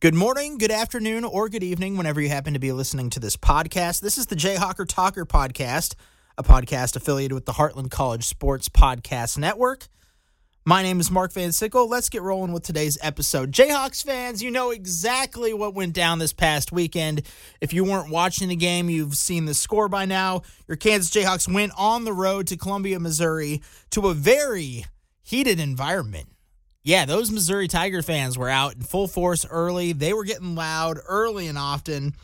Good morning, good afternoon, or good evening, whenever you happen to be listening to this podcast. This is the Jayhawker Talker podcast, a podcast affiliated with the Heartland College Sports Podcast Network. My name is Mark Van Sickle. Let's get rolling with today's episode. Jayhawks fans, you know exactly what went down this past weekend. If you weren't watching the game, you've seen the score by now. Your Kansas Jayhawks went on the road to Columbia, Missouri to a very heated environment yeah, those Missouri Tiger fans were out in full force early. They were getting loud early and often.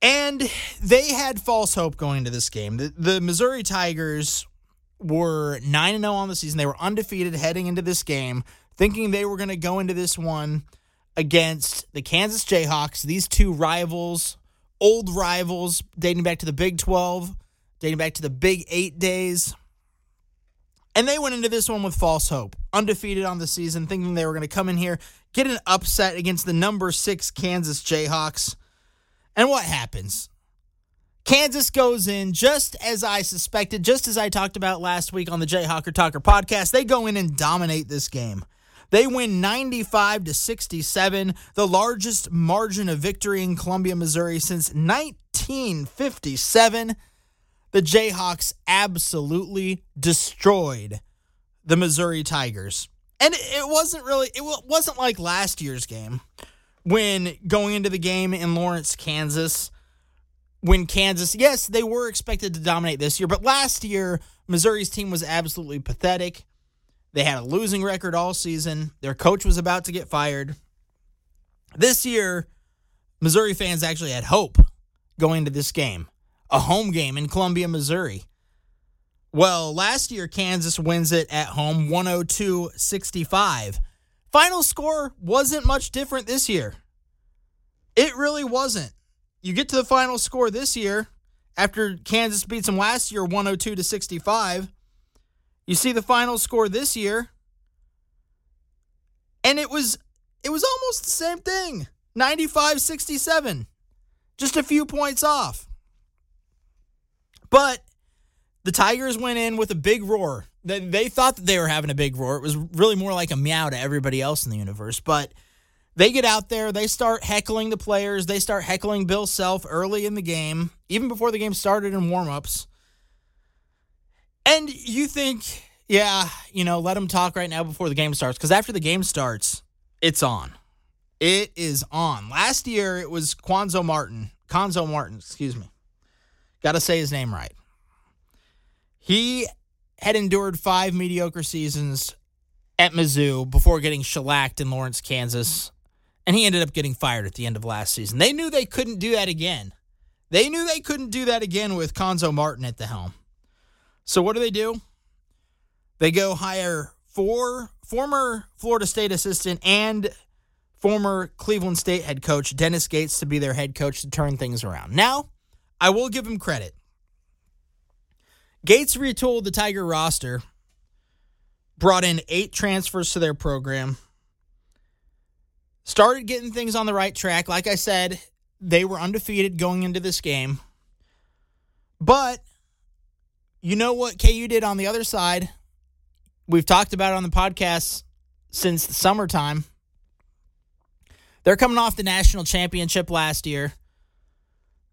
And they had false hope going into this game. The, the Missouri Tigers were 9 0 on the season. They were undefeated heading into this game, thinking they were going to go into this one against the Kansas Jayhawks, these two rivals, old rivals dating back to the Big 12, dating back to the Big 8 days. And they went into this one with false hope, undefeated on the season, thinking they were going to come in here, get an upset against the number six Kansas Jayhawks. And what happens? Kansas goes in just as I suspected, just as I talked about last week on the Jayhawker Talker podcast. They go in and dominate this game. They win 95 to 67, the largest margin of victory in Columbia, Missouri since 1957 the Jayhawks absolutely destroyed the Missouri Tigers. And it wasn't really, it wasn't like last year's game when going into the game in Lawrence, Kansas, when Kansas, yes, they were expected to dominate this year, but last year, Missouri's team was absolutely pathetic. They had a losing record all season. Their coach was about to get fired. This year, Missouri fans actually had hope going into this game a home game in Columbia, Missouri. Well, last year, Kansas wins it at home 102 65. Final score wasn't much different this year. It really wasn't. You get to the final score this year after Kansas beats them last year 102 to 65. You see the final score this year and it was it was almost the same thing. 95-67. Just a few points off. But the Tigers went in with a big roar. They, thought that they were having a big roar. It was really more like a meow to everybody else in the universe. But they get out there, they start heckling the players, they start heckling Bill Self early in the game, even before the game started in warmups. And you think, yeah, you know, let them talk right now before the game starts. Because after the game starts, it's on. It is on. Last year, it was Quanzo Martin. Cuonzo Martin, excuse me. Got to say his name right. He had endured five mediocre seasons at Mizzou before getting shellacked in Lawrence, Kansas, and he ended up getting fired at the end of last season. They knew they couldn't do that again. They knew they couldn't do that again with Cuonzo Martin at the helm. So what do they do? They go hire four former Florida State assistant and former Cleveland State head coach Dennis Gates to be their head coach to turn things around. Now, I will give him credit. Gates retooled the Tiger roster, brought in eight transfers to their program, started getting things on the right track. Like I said, they were undefeated going into this game. But you know what KU did on the other side? We've talked about it on the podcast since the summertime. They're coming off the national championship last year.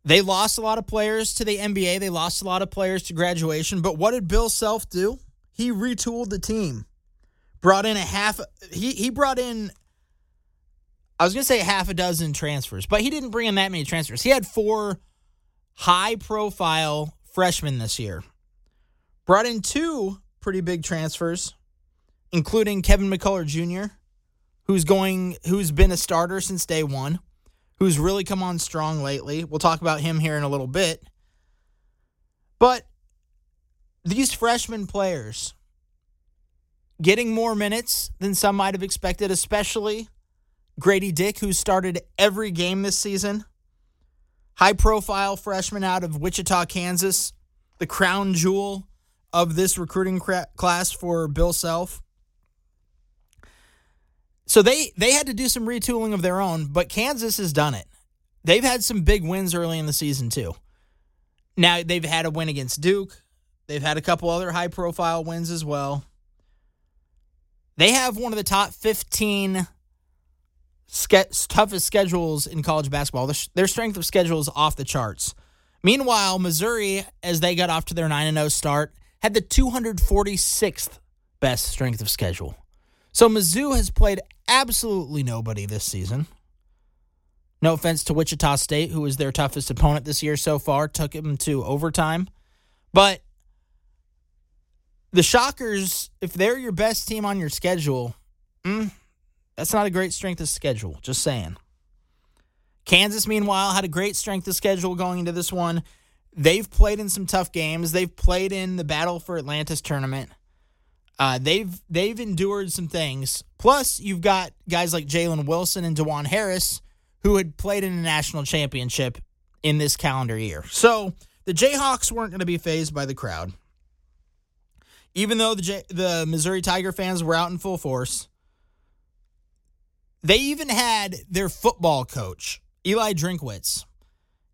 They lost a lot of players to the NBA. They lost a lot of players to graduation. But what did Bill Self do? He retooled the team. Brought in a half he he brought in I was going to say half a dozen transfers, but he didn't bring in that many transfers. He had four high profile freshmen this year. Brought in two pretty big transfers, including Kevin McCullar Jr., who's going who's been a starter since day 1 who's really come on strong lately. We'll talk about him here in a little bit. But these freshman players getting more minutes than some might have expected, especially Grady Dick, who started every game this season. High profile freshman out of Wichita, Kansas, the crown jewel of this recruiting class for Bill Self. So they they had to do some retooling of their own, but Kansas has done it. They've had some big wins early in the season too. Now they've had a win against Duke. They've had a couple other high profile wins as well. They have one of the top 15 ske- toughest schedules in college basketball. Their, their strength of schedule is off the charts. Meanwhile, Missouri, as they got off to their 9 0 start, had the 246th best strength of schedule. So Mizzou has played absolutely nobody this season. No offense to Wichita State, who was their toughest opponent this year so far, took them to overtime. But the Shockers, if they're your best team on your schedule, mm, that's not a great strength of schedule. Just saying. Kansas, meanwhile, had a great strength of schedule going into this one. They've played in some tough games. They've played in the Battle for Atlantis tournament. Uh, they've they've endured some things. Plus, you've got guys like Jalen Wilson and Dajuan Harris who had played in a national championship in this calendar year. So the Jayhawks weren't going to be fazed by the crowd, even though the J- the Missouri Tiger fans were out in full force. They even had their football coach Eli Drinkwitz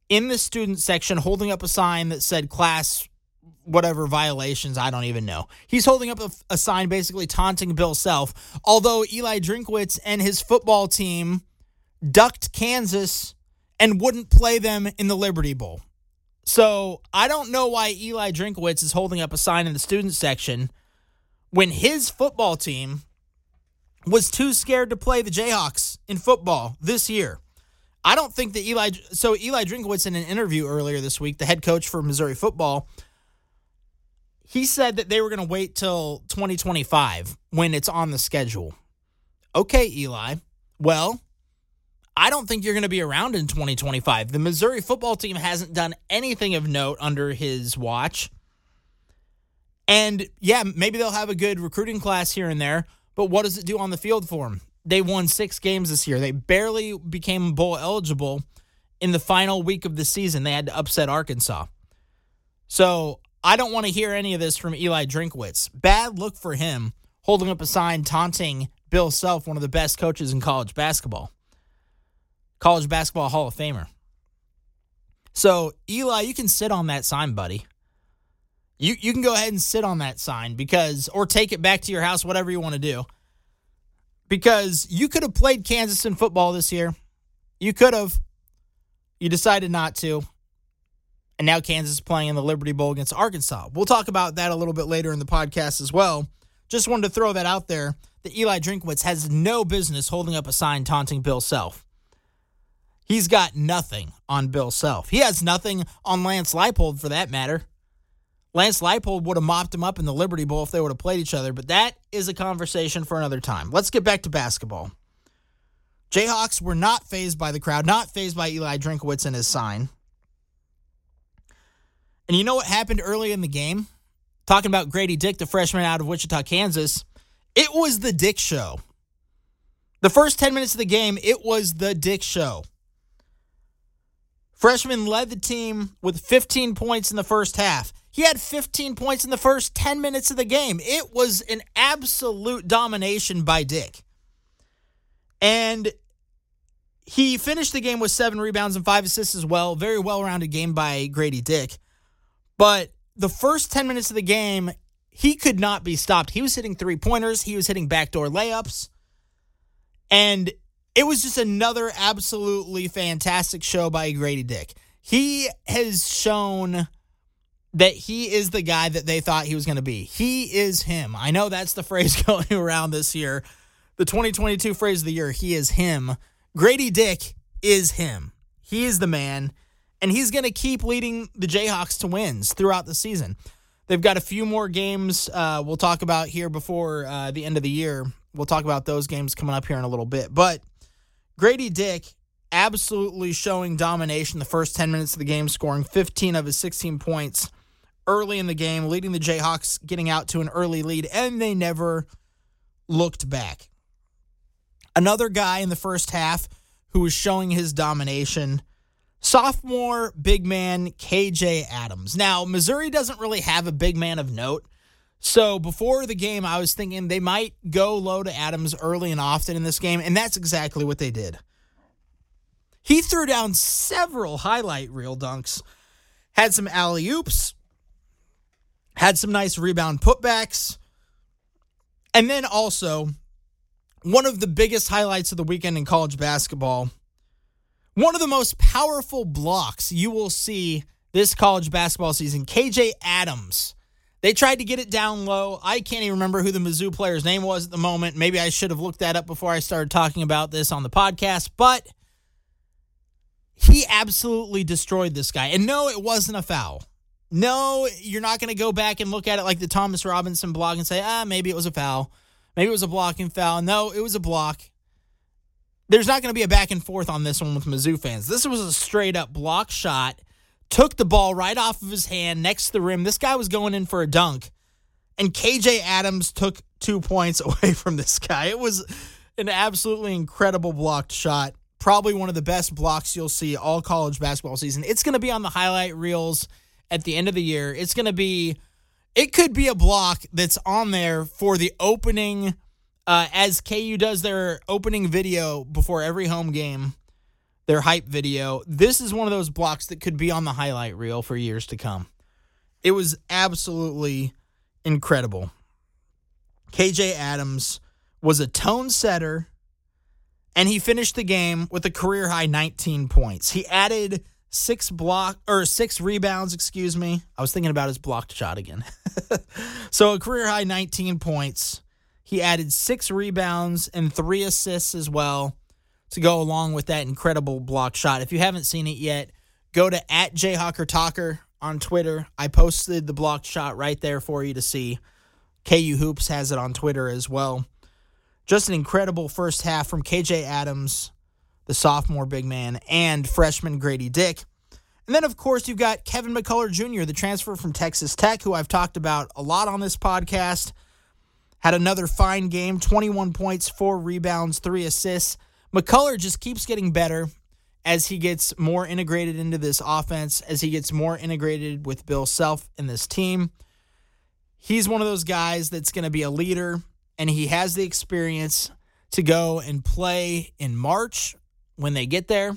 in the student section holding up a sign that said class whatever violations, I don't even know. He's holding up a, a, sign basically taunting Bill Self, although Eli Drinkwitz and his football team ducked Kansas and wouldn't play them in the Liberty Bowl. So I don't know why Eli Drinkwitz is holding up a sign in the student section when his football team was too scared to play the Jayhawks in football this year. I don't think that Eli. So Eli Drinkwitz in an interview earlier this week, the head coach for Missouri football, he said that they were going to wait till 2025 when it's on the schedule. Okay, Eli. Well, I don't think you're going to be around in 2025. The Missouri football team hasn't done anything of note under his watch. And yeah, maybe they'll have a good recruiting class here and there, but what does it do on the field for them? They won six games this year. They barely became bowl eligible in the final week of the season. They had to upset Arkansas. So I don't want to hear any of this from Eli Drinkwitz. Bad look for him holding up a sign taunting Bill Self, one of the best coaches in college basketball, college basketball Hall of Famer. So, Eli, you can sit on that sign, buddy. You, you can go ahead and sit on that sign because, or take it back to your house, whatever you want to do because you could have played Kansas in football this year. You could have. You decided not to. And now Kansas is playing in the Liberty Bowl against Arkansas. We'll talk about that a little bit later in the podcast as well. Just wanted to throw that out there that Eli Drinkwitz has no business holding up a sign taunting Bill Self. He's got nothing on Bill Self. He has nothing on Lance Leipold for that matter. Lance Leipold would have mopped him up in the Liberty Bowl if they would have played each other, but that is a conversation for another time. Let's get back to basketball. Jayhawks were not fazed by the crowd, not fazed by Eli Drinkwitz and his sign. And you know what happened early in the game? Talking about Grady Dick, the freshman out of Wichita, Kansas. It was the Dick show. The first 10 minutes of the game, it was the Dick show. Freshman led the team with 15 points in the first half. He had 15 points in the first 10 minutes of the game. It was an absolute domination by Dick. And he finished the game with seven rebounds and five assists as well. Very well rounded game by Grady Dick. But the first 10 minutes of the game, he could not be stopped. He was hitting three pointers, he was hitting backdoor layups. And it was just another absolutely fantastic show by Grady Dick. He has shown that he is the guy that they thought he was going to be. He is him. I know that's the phrase going around this year. The 2022 phrase of the year, he is him. Grady Dick is him. He is the man, and he's going to keep leading the Jayhawks to wins throughout the season. They've got a few more games uh, we'll talk about here before uh, the end of the year. We'll talk about those games coming up here in a little bit. But Grady Dick absolutely showing domination the first 10 minutes of the game, scoring 15 of his 16 points early in the game, leading the Jayhawks getting out to an early lead, and they never looked back. Another guy in the first half who was showing his domination, sophomore big man KJ Adams. Now, Missouri doesn't really have a big man of note. So before the game, I was thinking they might go low to Adams early and often in this game, and that's exactly what they did. He threw down several highlight reel dunks, had some alley oops, had some nice rebound putbacks. And then also one of the biggest highlights of the weekend in college basketball. One of the most powerful blocks you will see this college basketball season. KJ Adams. They tried to get it down low. I can't even remember who the Mizzou player's name was at the moment. Maybe I should have looked that up before I started talking about this on the podcast, but he absolutely destroyed this guy. And no, it wasn't a foul. No, you're not going to go back and look at it like the Thomas Robinson blog and say, ah, maybe it was a foul. Maybe it was a blocking foul. No, it was a block. There's not going to be a back and forth on this one with Mizzou fans. This was a straight up block shot. Took the ball right off of his hand next to the rim. This guy was going in for a dunk. And KJ Adams took two points away from this guy. It was an absolutely incredible blocked shot. Probably one of the best blocks you'll see all college basketball season. It's going to be on the highlight reels at the end of the year. It's going to be it could be a block that's on there for the opening uh, as KU does their opening video before every home game, their hype video. This is one of those blocks that could be on the highlight reel for years to come. It was absolutely incredible. KJ Adams was a tone setter, and he finished the game with a career high 19 points. He added six block or six rebounds, excuse me. I was thinking about his blocked shot again. so a career high 19 points. He added six rebounds and three assists as well to go along with that incredible block shot. If you haven't seen it yet, go to at Jayhawker Talker on Twitter. I posted the block shot right there for you to see. KU Hoops has it on Twitter as well. Just an incredible first half from KJ Adams the sophomore big man, and freshman Grady Dick. And then, of course, you've got Kevin McCullar Jr., the transfer from Texas Tech, who I've talked about a lot on this podcast. Had another fine game 21 points, four rebounds, three assists. McCullar just keeps getting better as he gets more integrated into this offense, as he gets more integrated with Bill Self and this team. He's one of those guys that's going to be a leader, and he has the experience to go and play in March when they get there.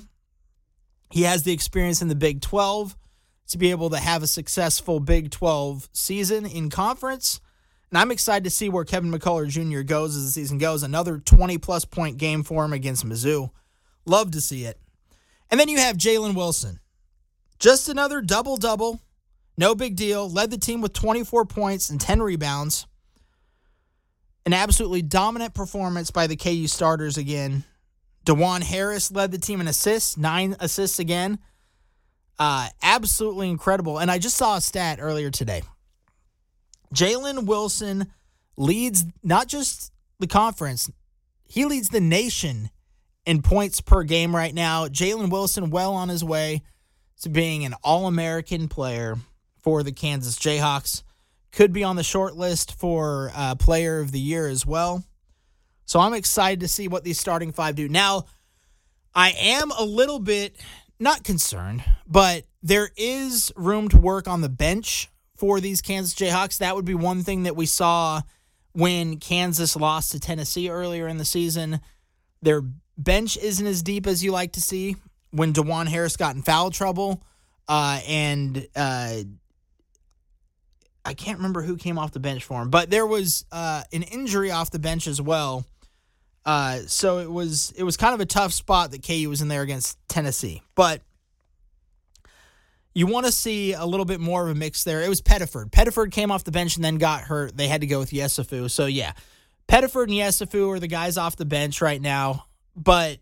He has the experience in the Big 12 to be able to have a successful Big 12 season in conference. And I'm excited to see where Kevin McCullar Jr. goes as the season goes. Another 20 plus point game for him against Mizzou. Love to see it. And then you have Jalen Wilson. Just another double double. No big deal. Led the team with 24 points and 10 rebounds. An absolutely dominant performance by the KU starters again. Dajuan Harris led the team in assists, nine assists again. Uh, absolutely incredible. And I just saw a stat earlier today. Jalen Wilson leads not just the conference, he leads the nation in points per game right now. Jalen Wilson, well on his way to being an All American player for the Kansas Jayhawks. Could be on the short list for uh, Player of the Year as well. So I'm excited to see what these starting five do. Now, I am a little bit not concerned, but there is room to work on the bench for these Kansas Jayhawks. That would be one thing that we saw when Kansas lost to Tennessee earlier in the season. Their bench isn't as deep as you like to see when Dajuan Harris got in foul trouble. Uh, and uh, I can't remember who came off the bench for him, but there was uh, an injury off the bench as well uh, so it was it was kind of a tough spot that KU was in there against Tennessee, but you want to see a little bit more of a mix there. It was Pettiford. Pettiford came off the bench and then got hurt. They had to go with Yesufu. So yeah, Pettiford and Yesufu are the guys off the bench right now, but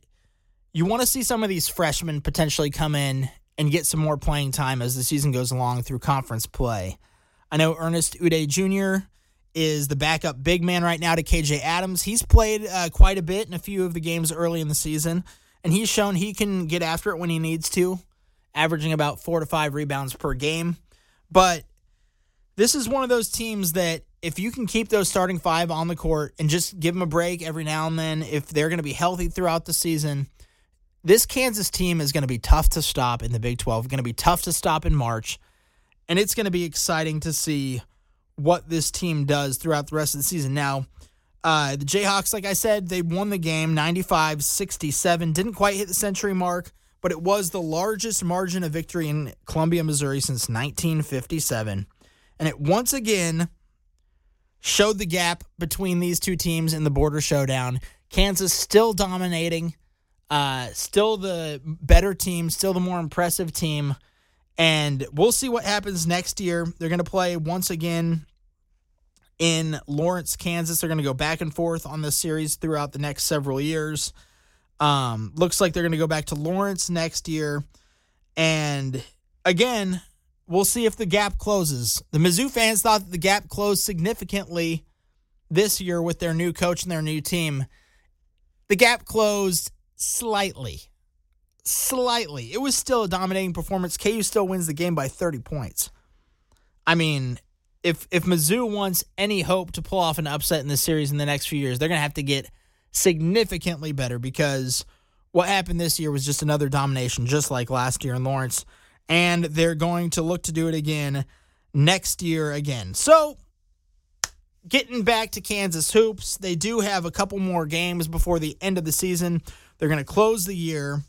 you want to see some of these freshmen potentially come in and get some more playing time as the season goes along through conference play. I know Ernest Udeh Jr is the backup big man right now to KJ Adams. He's played uh, quite a bit in a few of the games early in the season, and he's shown he can get after it when he needs to, averaging about four to five rebounds per game. But this is one of those teams that if you can keep those starting five on the court and just give them a break every now and then, if they're going to be healthy throughout the season, this Kansas team is going to be tough to stop in the Big 12, going to be tough to stop in March, and it's going to be exciting to see what this team does throughout the rest of the season. Now, uh, the Jayhawks, like I said, they won the game 95 67. Didn't quite hit the century mark, but it was the largest margin of victory in Columbia, Missouri since 1957. And it once again showed the gap between these two teams in the border showdown. Kansas still dominating, uh, still the better team, still the more impressive team. And we'll see what happens next year. They're going to play once again in Lawrence, Kansas. They're going to go back and forth on this series throughout the next several years. Um, looks like they're going to go back to Lawrence next year. And again, we'll see if the gap closes. The Mizzou fans thought that the gap closed significantly this year with their new coach and their new team. The gap closed slightly. Slightly. It was still a dominating performance. KU still wins the game by 30 points. I mean, if if Mizzou wants any hope to pull off an upset in this series in the next few years, they're going to have to get significantly better because what happened this year was just another domination, just like last year in Lawrence. And they're going to look to do it again next year again. So getting back to Kansas hoops, they do have a couple more games before the end of the season. They're going to close the year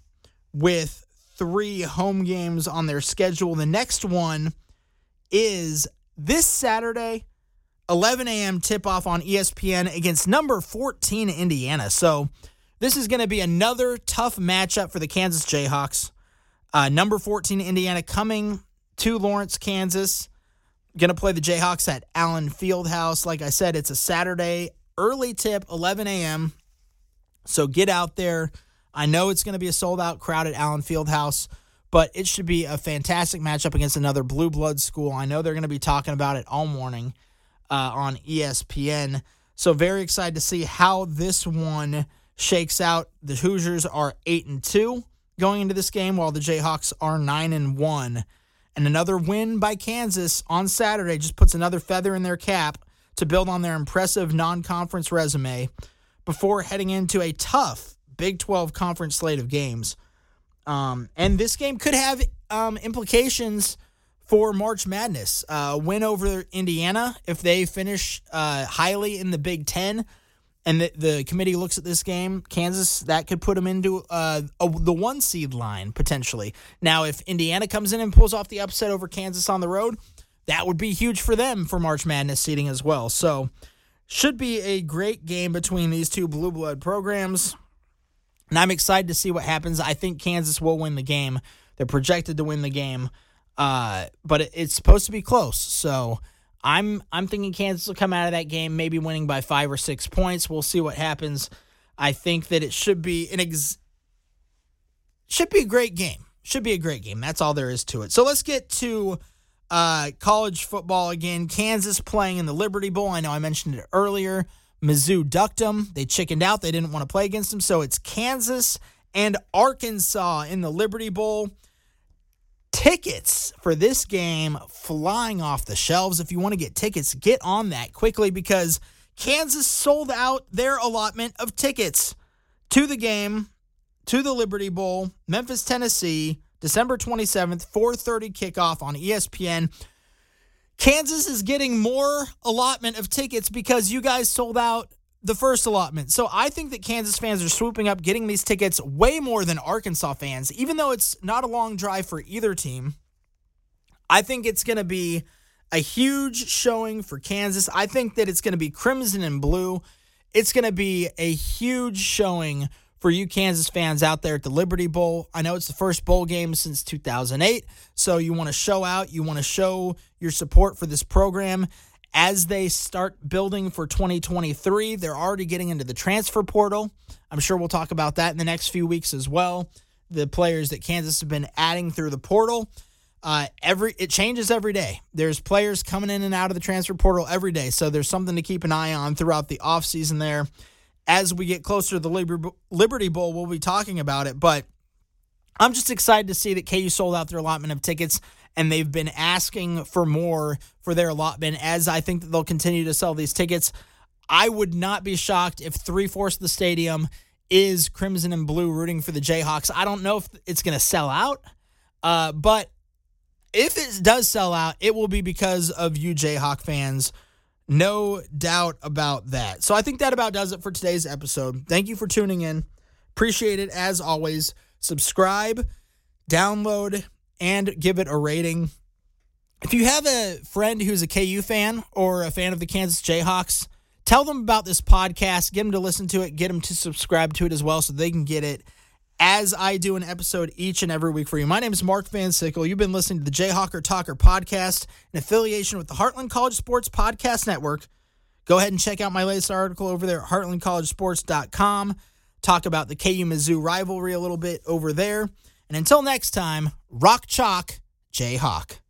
with three home games on their schedule. The next one is this Saturday, 11 a.m. tip off on ESPN against number 14 Indiana. So this is going to be another tough matchup for the Kansas Jayhawks. Uh, number 14 Indiana coming to Lawrence, Kansas. Going to play the Jayhawks at Allen Fieldhouse. Like I said, it's a Saturday early tip, 11 a.m. So get out there. I know it's going to be a sold out crowd at Allen Fieldhouse, but it should be a fantastic matchup against another blue blood school. I know they're going to be talking about it all morning uh, on ESPN. So very excited to see how this one shakes out. The Hoosiers are eight and two going into this game, while the Jayhawks are nine and one. And another win by Kansas on Saturday just puts another feather in their cap to build on their impressive non conference resume before heading into a tough Big 12 conference slate of games. Um, and this game could have um, implications for March Madness. Uh, win over Indiana if they finish uh, highly in the Big Ten, and the, the, committee looks at this game, Kansas that could put them into uh, a, the one seed line potentially. Now, if Indiana comes in and pulls off the upset over Kansas on the road, that would be huge for them for March Madness seeding as well. So, should be a great game between these two blue blood programs. And I'm excited to see what happens. I think Kansas will win the game. They're projected to win the game. Uh, but it, it's supposed to be close. So I'm I'm thinking Kansas will come out of that game maybe winning by five or six points. We'll see what happens. I think that it should be an ex- should be a great game. Should be a great game. That's all there is to it. So let's get to uh, college football again. Kansas playing in the Liberty Bowl. I know I mentioned it earlier. Mizzou ducked them. They chickened out. They didn't want to play against them. So it's Kansas and Arkansas in the Liberty Bowl tickets for this game flying off the shelves. If you want to get tickets, get on that quickly because Kansas sold out their allotment of tickets to the game, to the Liberty Bowl, Memphis, Tennessee, December 27th, 4:30 kickoff on ESPN. Kansas is getting more allotment of tickets because you guys sold out the first allotment. So I think that Kansas fans are swooping up, getting these tickets way more than Arkansas fans, even though it's not a long drive for either team. I think it's going to be a huge showing for Kansas. I think that it's going to be crimson and blue. It's going to be a huge showing for you Kansas fans out there at the Liberty Bowl. I know it's the first bowl game since 2008, so you want to show out, you want to show your support for this program as they start building for 2023. They're already getting into the transfer portal. I'm sure we'll talk about that in the next few weeks as well. The players that Kansas have been adding through the portal. Uh, every it changes every day. There's players coming in and out of the transfer portal every day, so there's something to keep an eye on throughout the offseason there. As we get closer to the Liberty Bowl, we'll be talking about it, but I'm just excited to see that KU sold out their allotment of tickets and they've been asking for more for their allotment as I think that they'll continue to sell these tickets. I would not be shocked if three fourths of the stadium is crimson and blue rooting for the Jayhawks. I don't know if it's going to sell out, uh, but if it does sell out, it will be because of you Jayhawk fans. No doubt about that. So I think that about does it for today's episode. Thank you for tuning in. Appreciate it as always. Subscribe, download, and give it a rating. If you have a friend who's a KU fan or a fan of the Kansas Jayhawks, Tell them about this podcast. Get them to listen to it. Get them to subscribe to it as well so they can get it as I do an episode each and every week for you. My name is Mark Van Sickle. You've been listening to the Jayhawker Talker podcast in affiliation with the Heartland College Sports Podcast Network. Go ahead and check out my latest article over there at heartlandcollegesports.com. Talk about the KU Mizzou rivalry a little bit over there. And until next time, rock chalk, Jayhawk.